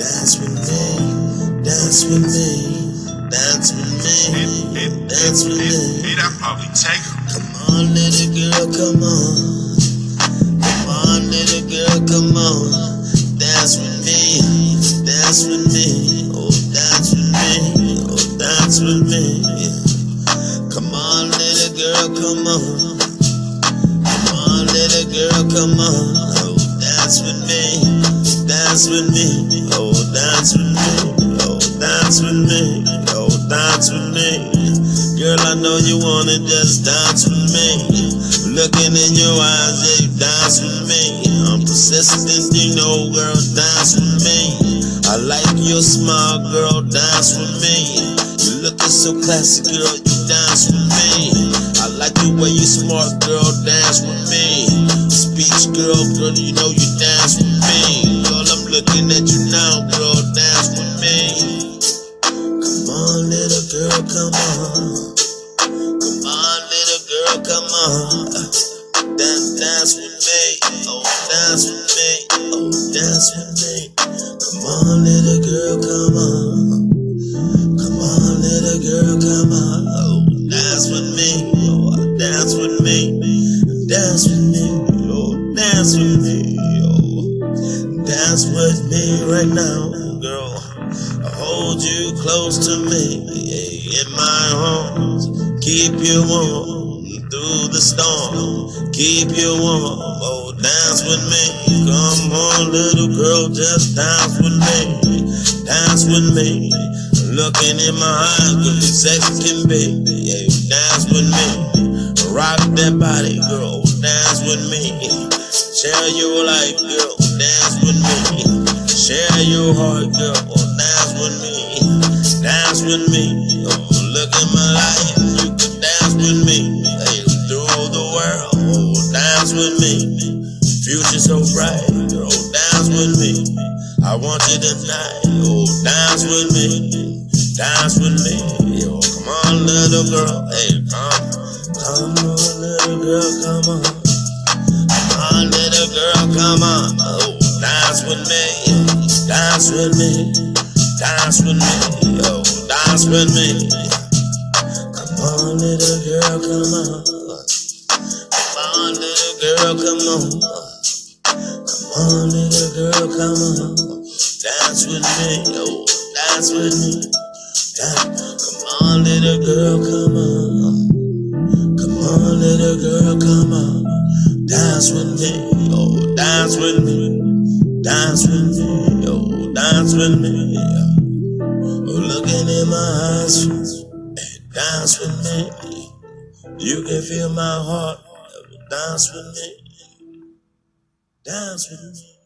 Dance with me, dance with me, dance with me, dance with me. That probably take. Come on, little girl, come on. Come on, little girl, come on. Dance with me, dance with me, oh, dance with me, oh, dance with me. Come on, little girl, come on. Come on, little girl, come on. Oh, dance with me, dance with me, know you wanna just dance with me. Looking in your eyes, yeah, you dance with me. I'm persistent, you know, girl, dance with me. I like your smile, girl, dance with me. You looking so classy, girl, you dance with me. I like the way you smart, girl, dance with me. Speech, girl, girl, you know you dance with me. Girl, I'm looking at you Dance, dance with me. Oh, dance with me. Oh, dance with me. Come on, little girl, come on. Come on, little girl, come on. Oh, dance with me. Oh, dance with me. Dance with me. Oh, dance with me. Oh, dance with me right now, girl. I hold you close to me in my arms. Keep you warm through the storm. Keep you warm. Oh, dance with me. Come on, little girl, just dance with me. Dance with me. Looking in my eyes, girl, you sexy can be. Yeah, dance with me. Rock that body, girl. Dance with me. Share your life, girl. Dance with me. Share your heart, girl. Dance with me. Dance with me. Oh, look at my life. Future so bright. Girl, dance with me. I want you tonight. Oh, dance with me. Dance with me. Yo, come on, little girl. Hey, come. Come on, little girl. Come on. Come on, little girl. Come on. Oh, dance with me. Dance with me. Dance with me. Yo, dance with me. Come on, little girl. Come on. Come on, little girl. Come on. Come on, little girl. Come on. Dance with me. Yo, dance with me. Dance. Come on, little girl. Come on. Come on, little girl. Come on. Dance with me. Yo, dance with me. Dance with me. Yo, dance with me. Oh, looking in my eyes. Dance with me. You can feel my heart. Dance with me. Dance with me.